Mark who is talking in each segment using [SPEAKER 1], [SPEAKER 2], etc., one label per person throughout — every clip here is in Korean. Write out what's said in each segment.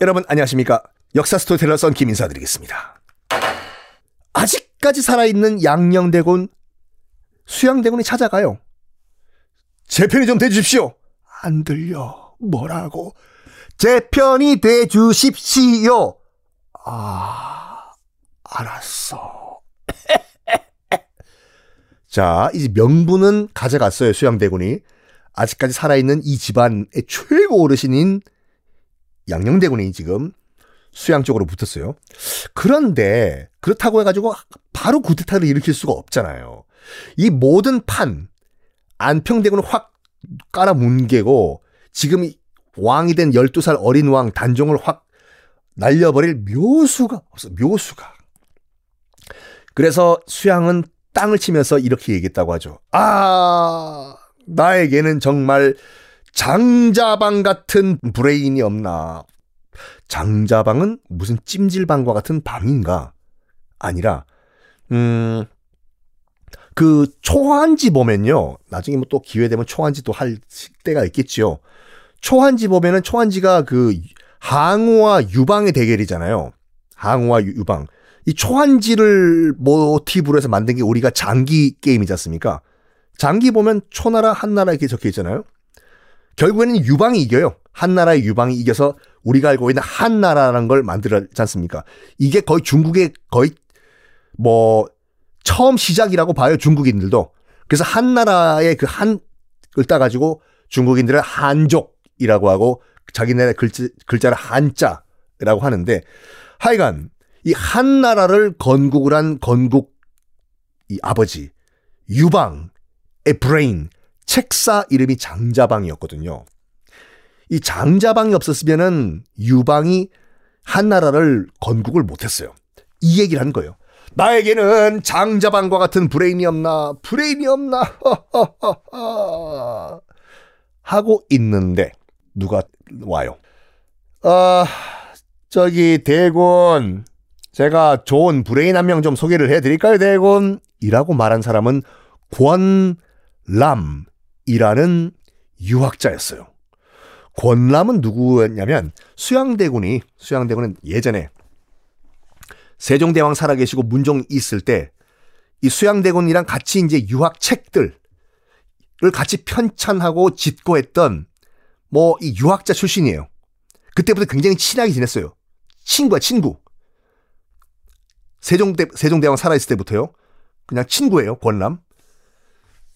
[SPEAKER 1] 여러분 안녕하십니까? 역사 스토리텔러 썬킴 인사드리겠습니다. 아직까지 살아있는 양녕대군 수양대군이 찾아가요. 제 편이 좀 돼주십시오. 안 들려. 뭐라고? 제 편이 돼주십시오. 아, 알았어. 자, 이제 명분은 가져갔어요, 수양대군이. 아직까지 살아있는 이 집안의 최고 어르신인 양녕대군이 지금 수양 쪽으로 붙었어요. 그런데 그렇다고 해가지고 바로 구태타를 일으킬 수가 없잖아요. 이 모든 판 안평대군을 확 깔아 뭉개고 지금 왕이 된 12살 어린 왕 단종을 확 날려버릴 묘수가 없어. 묘수가. 그래서 수양은 땅을 치면서 이렇게 얘기했다고 하죠. 아, 나에게는 정말 장자방 같은 브레인이 없나. 장자방은 무슨 찜질방과 같은 방인가? 아니라, 음, 그 초한지 보면요. 나중에 뭐 또 기회 되면 초한지 또 할 때가 있겠지요. 초한지 보면은 초한지가 그 항우와 유방의 대결이잖아요. 항우와 유방. 이 초한지를 모티브로 해서 만든 게 우리가 장기 게임이지 않습니까? 장기 보면 초나라 한나라 이렇게 적혀 있잖아요. 결국에는 유방이 이겨요. 한 나라의 유방이 이겨서 우리가 알고 있는 한 나라라는 걸 만들었지 않습니까? 이게 거의 중국의 거의 뭐 처음 시작이라고 봐요. 중국인들도. 그래서 한 나라의 그 한을 따가지고 중국인들은 한족이라고 하고 자기네 글자, 글자를 한자라고 하는데 하여간 이 한 나라를 건국을 한 건국 이 아버지 유방의 브레인 책사 이름이 장자방이었거든요. 이 장자방이 없었으면은 유방이 한나라를 건국을 못했어요. 이 얘기를 한 거예요. 나에게는 장자방과 같은 브레인이 없나, 브레인이 없나, 하고 있는데, 누가 와요. 아, 저기, 대군, 제가 좋은 브레인 한 명 좀 소개를 해드릴까요, 대군? 이라고 말한 사람은 권람 이라는 유학자였어요. 권람은 누구였냐면 수양대군이 수양대군은 예전에 세종대왕 살아계시고 문종 있을 때 이 수양대군이랑 같이 이제 유학 책들을 같이 편찬하고 짓고 했던 뭐 이 유학자 출신이에요. 그때부터 굉장히 친하게 지냈어요. 친구야 친구. 세종대 세종대왕 살아있을 때부터요. 그냥 친구예요 권람.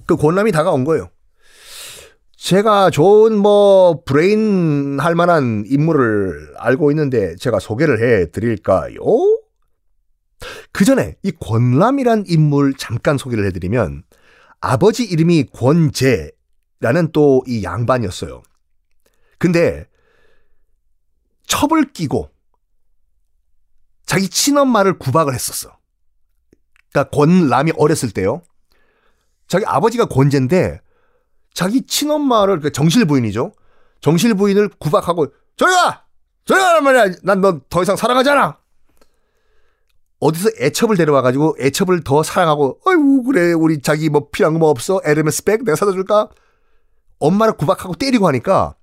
[SPEAKER 1] 그 권람이 다가온 거예요. 제가 좋은 뭐 브레인 할 만한 인물을 알고 있는데 제가 소개를 해 드릴까요? 그 전에 이 권람이란 인물 잠깐 소개를 해드리면 아버지 이름이 권재라는 또 이 양반이었어요. 근데 첩을 끼고 자기 친엄마를 구박을 했었어. 그러니까 권람이 어렸을 때요. 자기 아버지가 권재인데 자기 친엄마를 그 정실 부인이죠. 정실 부인을 구박하고 저리 가! 저리 가란 말이야! 난 너 더 이상 사랑하지 않아! 어디서 애첩을 데려와가지고 애첩을 더 사랑하고 어이구 그래 우리 자기 뭐 필요한 거 뭐 없어? 에르메스 백 내가 사다 줄까? 엄마를 구박하고 때리고 하니까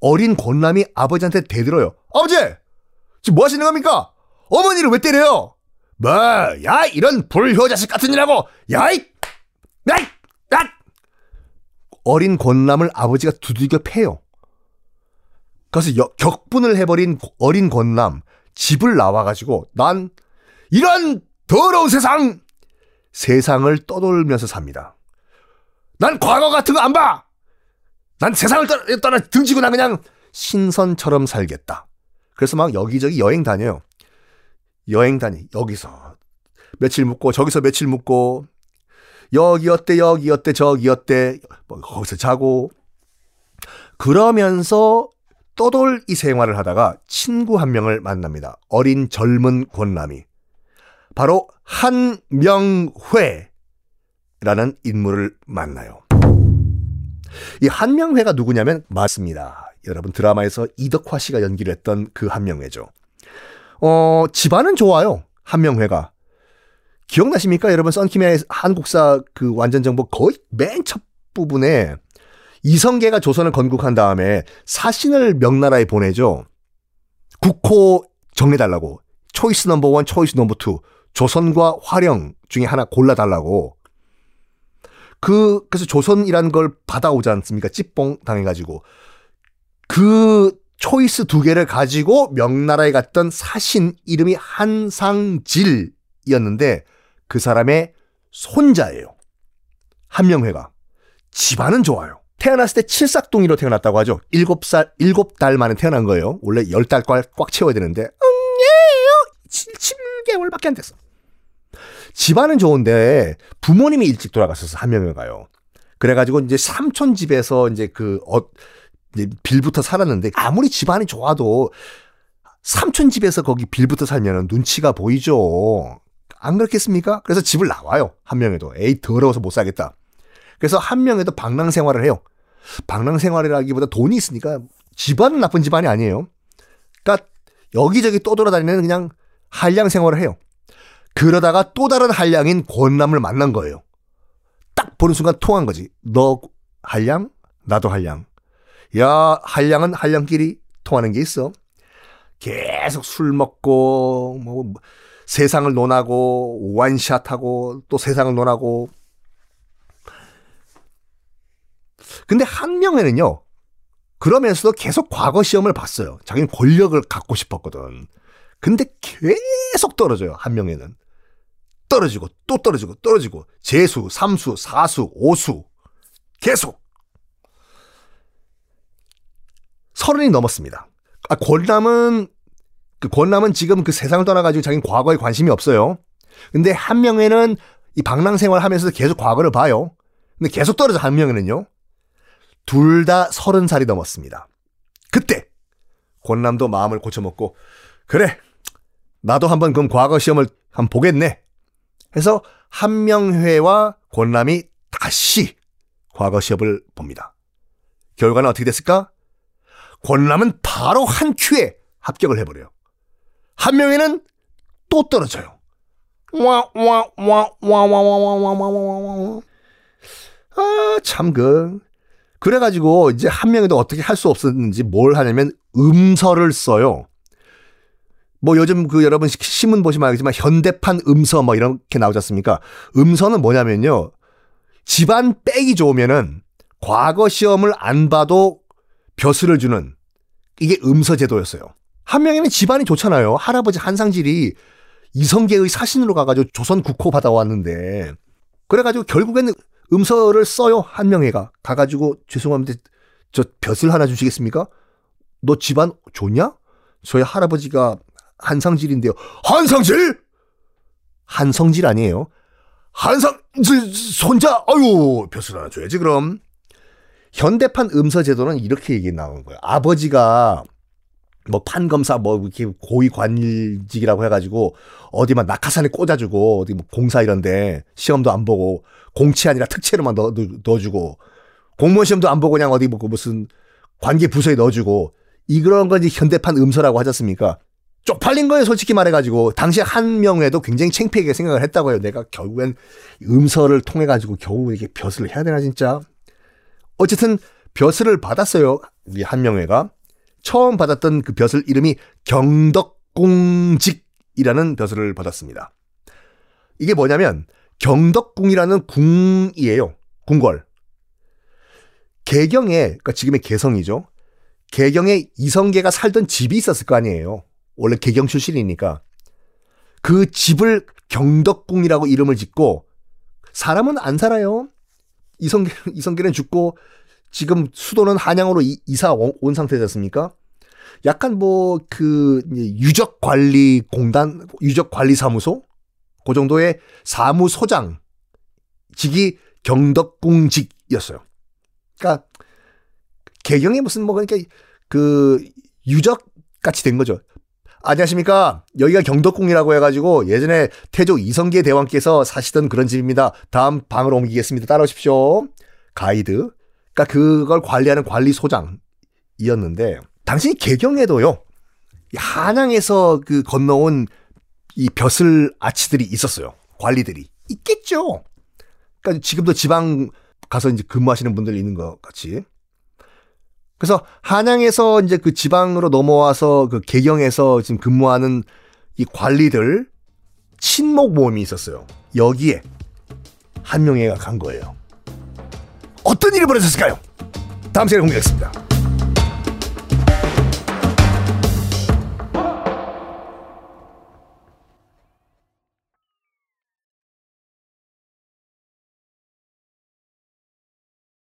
[SPEAKER 1] 어린 권남이 아버지한테 대들어요. 아버지! 지금 뭐 하시는 겁니까? 어머니를 왜 때려요? 뭐, 야, 이런 불효 자식 같은 이라고! 야, 이! 야, 이! 야! 어린 권남을 아버지가 두들겨 패요. 그래서 여, 격분을 해버린 어린 권남, 집을 나와가지고, 난 이런 더러운 세상! 세상을 떠돌면서 삽니다. 난 과거 같은 거 안 봐! 난 세상을 떠나, 떠나 등지고 나 그냥 신선처럼 살겠다. 그래서 막 여기저기 여행 다녀요. 여행 다니, 여기서 며칠 묵고, 저기서 며칠 묵고, 여기 어때, 여기 어때, 저기 어때, 뭐 거기서 자고. 그러면서 떠돌이 생활을 하다가 친구 한 명을 만납니다. 어린 젊은 권남이. 바로 한명회라는 인물을 만나요. 이 한명회가 누구냐면 맞습니다. 여러분 드라마에서 이덕화 씨가 연기를 했던 그 한명회죠. 어, 집안은 좋아요. 한명회가. 기억나십니까? 여러분 썬킴의 한국사 그 완전 정보 거의 맨 첫 부분에 이성계가 조선을 건국한 다음에 사신을 명나라에 보내죠. 국호 정해달라고. choice number one, choice number two. 조선과 화령 중에 하나 골라달라고. 그, 그래서 조선이라는 걸 받아오지 않습니까? 찌뽕 당해가지고. 그 choice 두 개를 가지고 명나라에 갔던 사신 이름이 한상질이었는데 그 사람의 손자예요. 한명회가. 집안은 좋아요. 태어났을 때 칠삭둥이로 태어났다고 하죠. 일곱 살, 일곱 달 만에 태어난 거예요. 원래 열 달꽉 채워야 되는데, 응, 예요! 7, 7개월밖에 안 됐어. 집안은 좋은데 부모님이 일찍 돌아갔어서 한명회가요. 그래가지고 이제 삼촌 집에서 이제 그, 어, 이제 빌부터 살았는데 아무리 집안이 좋아도 삼촌 집에서 거기 빌부터 살면 눈치가 보이죠. 안 그렇겠습니까? 그래서 집을 나와요. 한명회도. 에이, 더러워서 못 살겠다. 그래서 한명회도 방랑 생활을 해요. 방랑 생활이라기보다 돈이 있으니까 집안은 나쁜 집안이 아니에요. 그러니까 여기저기 또 돌아다니는 그냥 한량 생활을 해요. 그러다가 또 다른 한량인 권남을 만난 거예요. 딱 보는 순간 통한 거지. 너 한량? 나도 한량. 야, 한량은 한량끼리 통하는 게 있어. 계속 술 먹고, 뭐, 세상을 논하고, 원샷하고, 또 세상을 논하고. 근데 한명에는요, 그러면서도 계속 과거 시험을 봤어요. 자기는 권력을 갖고 싶었거든. 근데 계속 떨어져요, 한명에는. 떨어지고, 또 떨어지고, 떨어지고, 재수, 삼수, 사수, 오수. 계속. 서른이 넘었습니다. 아, 권남은 그 권남은 지금 그 세상을 떠나가지고 자기는 과거에 관심이 없어요. 근데 한 명에는 이 방랑 생활 하면서 계속 과거를 봐요. 근데 계속 떨어져 한 명에는요. 둘 다 서른 살이 넘었습니다. 그때 권남도 마음을 고쳐먹고 그래 나도 한번 그럼 과거 시험을 한번 보겠네. 해서 한명회와 권남이 다시 과거 시험을 봅니다. 결과는 어떻게 됐을까? 권남은 바로 한 큐에 합격을 해버려요. 한 명에는 또 떨어져요. 와, 와, 와, 와, 와, 와, 와, 와, 와, 와, 와. 아, 참, 그. 그래가지고, 이제 한 명에도 어떻게 할 수 없었는지 뭘 하냐면, 음서를 써요. 뭐 요즘 그 여러분 신문 보시면 알겠지만, 현대판 음서 뭐 이렇게 나오지 않습니까? 음서는 뭐냐면요. 집안 빽이 좋으면은, 과거 시험을 안 봐도 벼슬을 주는, 이게 음서 제도였어요. 한 명에는 집안이 좋잖아요. 할아버지 한상질이 이성계의 사신으로 가가지고 조선 국호 받아왔는데 그래가지고 결국에는 음서를 써요. 한 명애가 가가지고 죄송합니다. 저 벼슬 하나 주시겠습니까? 너 집안 좋냐? 저희 할아버지가 한상질인데요. 한상질? 한성질 아니에요. 한상질 손자 아유 벼슬 하나 줘야지 그럼. 현대판 음서 제도는 이렇게 얘기 나오는 거예요. 아버지가 뭐 판검사 뭐 이렇게 고위 관직이라고 해가지고 어디만 낙하산에 꽂아주고 어디 뭐 공사 이런데 시험도 안 보고 공채 아니라 특채로만 넣어, 넣어주고 공무원 시험도 안 보고 그냥 어디 뭐 무슨 관계 부서에 넣어주고 이런 건 이제 현대판 음서라고 하지 않습니까? 쪽팔린 거예요, 솔직히 말해가지고. 당시 한 명에도 굉장히 창피하게 생각을 했다고 해요. 내가 결국엔 음서를 통해가지고 겨우 이렇게 벼슬을 해야 되나, 진짜. 어쨌든 벼슬을 받았어요. 이 한 명회가. 처음 받았던 그 벼슬 이름이 경덕궁직이라는 벼슬을 받았습니다. 이게 뭐냐면 경덕궁이라는 궁이에요. 궁궐. 개경에 그러니까 지금의 개성이죠. 개경에 이성계가 살던 집이 있었을 거 아니에요. 원래 개경 출신이니까. 그 집을 경덕궁이라고 이름을 짓고 사람은 안 살아요. 이성계, 이성계는 죽고 지금 수도는 한양으로 이, 사온 상태지 않습니까? 약간 뭐 그 유적 관리 공단, 유적 관리 사무소 그 정도의 사무소장 직이 경덕궁직이었어요. 그러니까 개경에 무슨 뭐 그러니까 그 유적 같이 된 거죠. 안녕하십니까. 여기가 경덕궁이라고 해가지고 예전에 태조 이성계 대왕께서 사시던 그런 집입니다. 다음 방으로 옮기겠습니다. 따라오십시오. 가이드. 그러니까 그걸 관리하는 관리소장이었는데 당신이 개경에도요 한양에서 그 건너온 이 벼슬 아치들이 있었어요 관리들이 있겠죠. 그러니까 지금도 지방 가서 이제 근무하시는 분들이 있는 것 같이. 그래서 한양에서 이제 그 지방으로 넘어와서 그 개경에서 지금 근무하는 이 관리들 친목 모임이 있었어요. 여기에 한 명이가 간 거예요. 어떤 일이 벌어졌을까요? 다음 시간에 공개하겠습니다.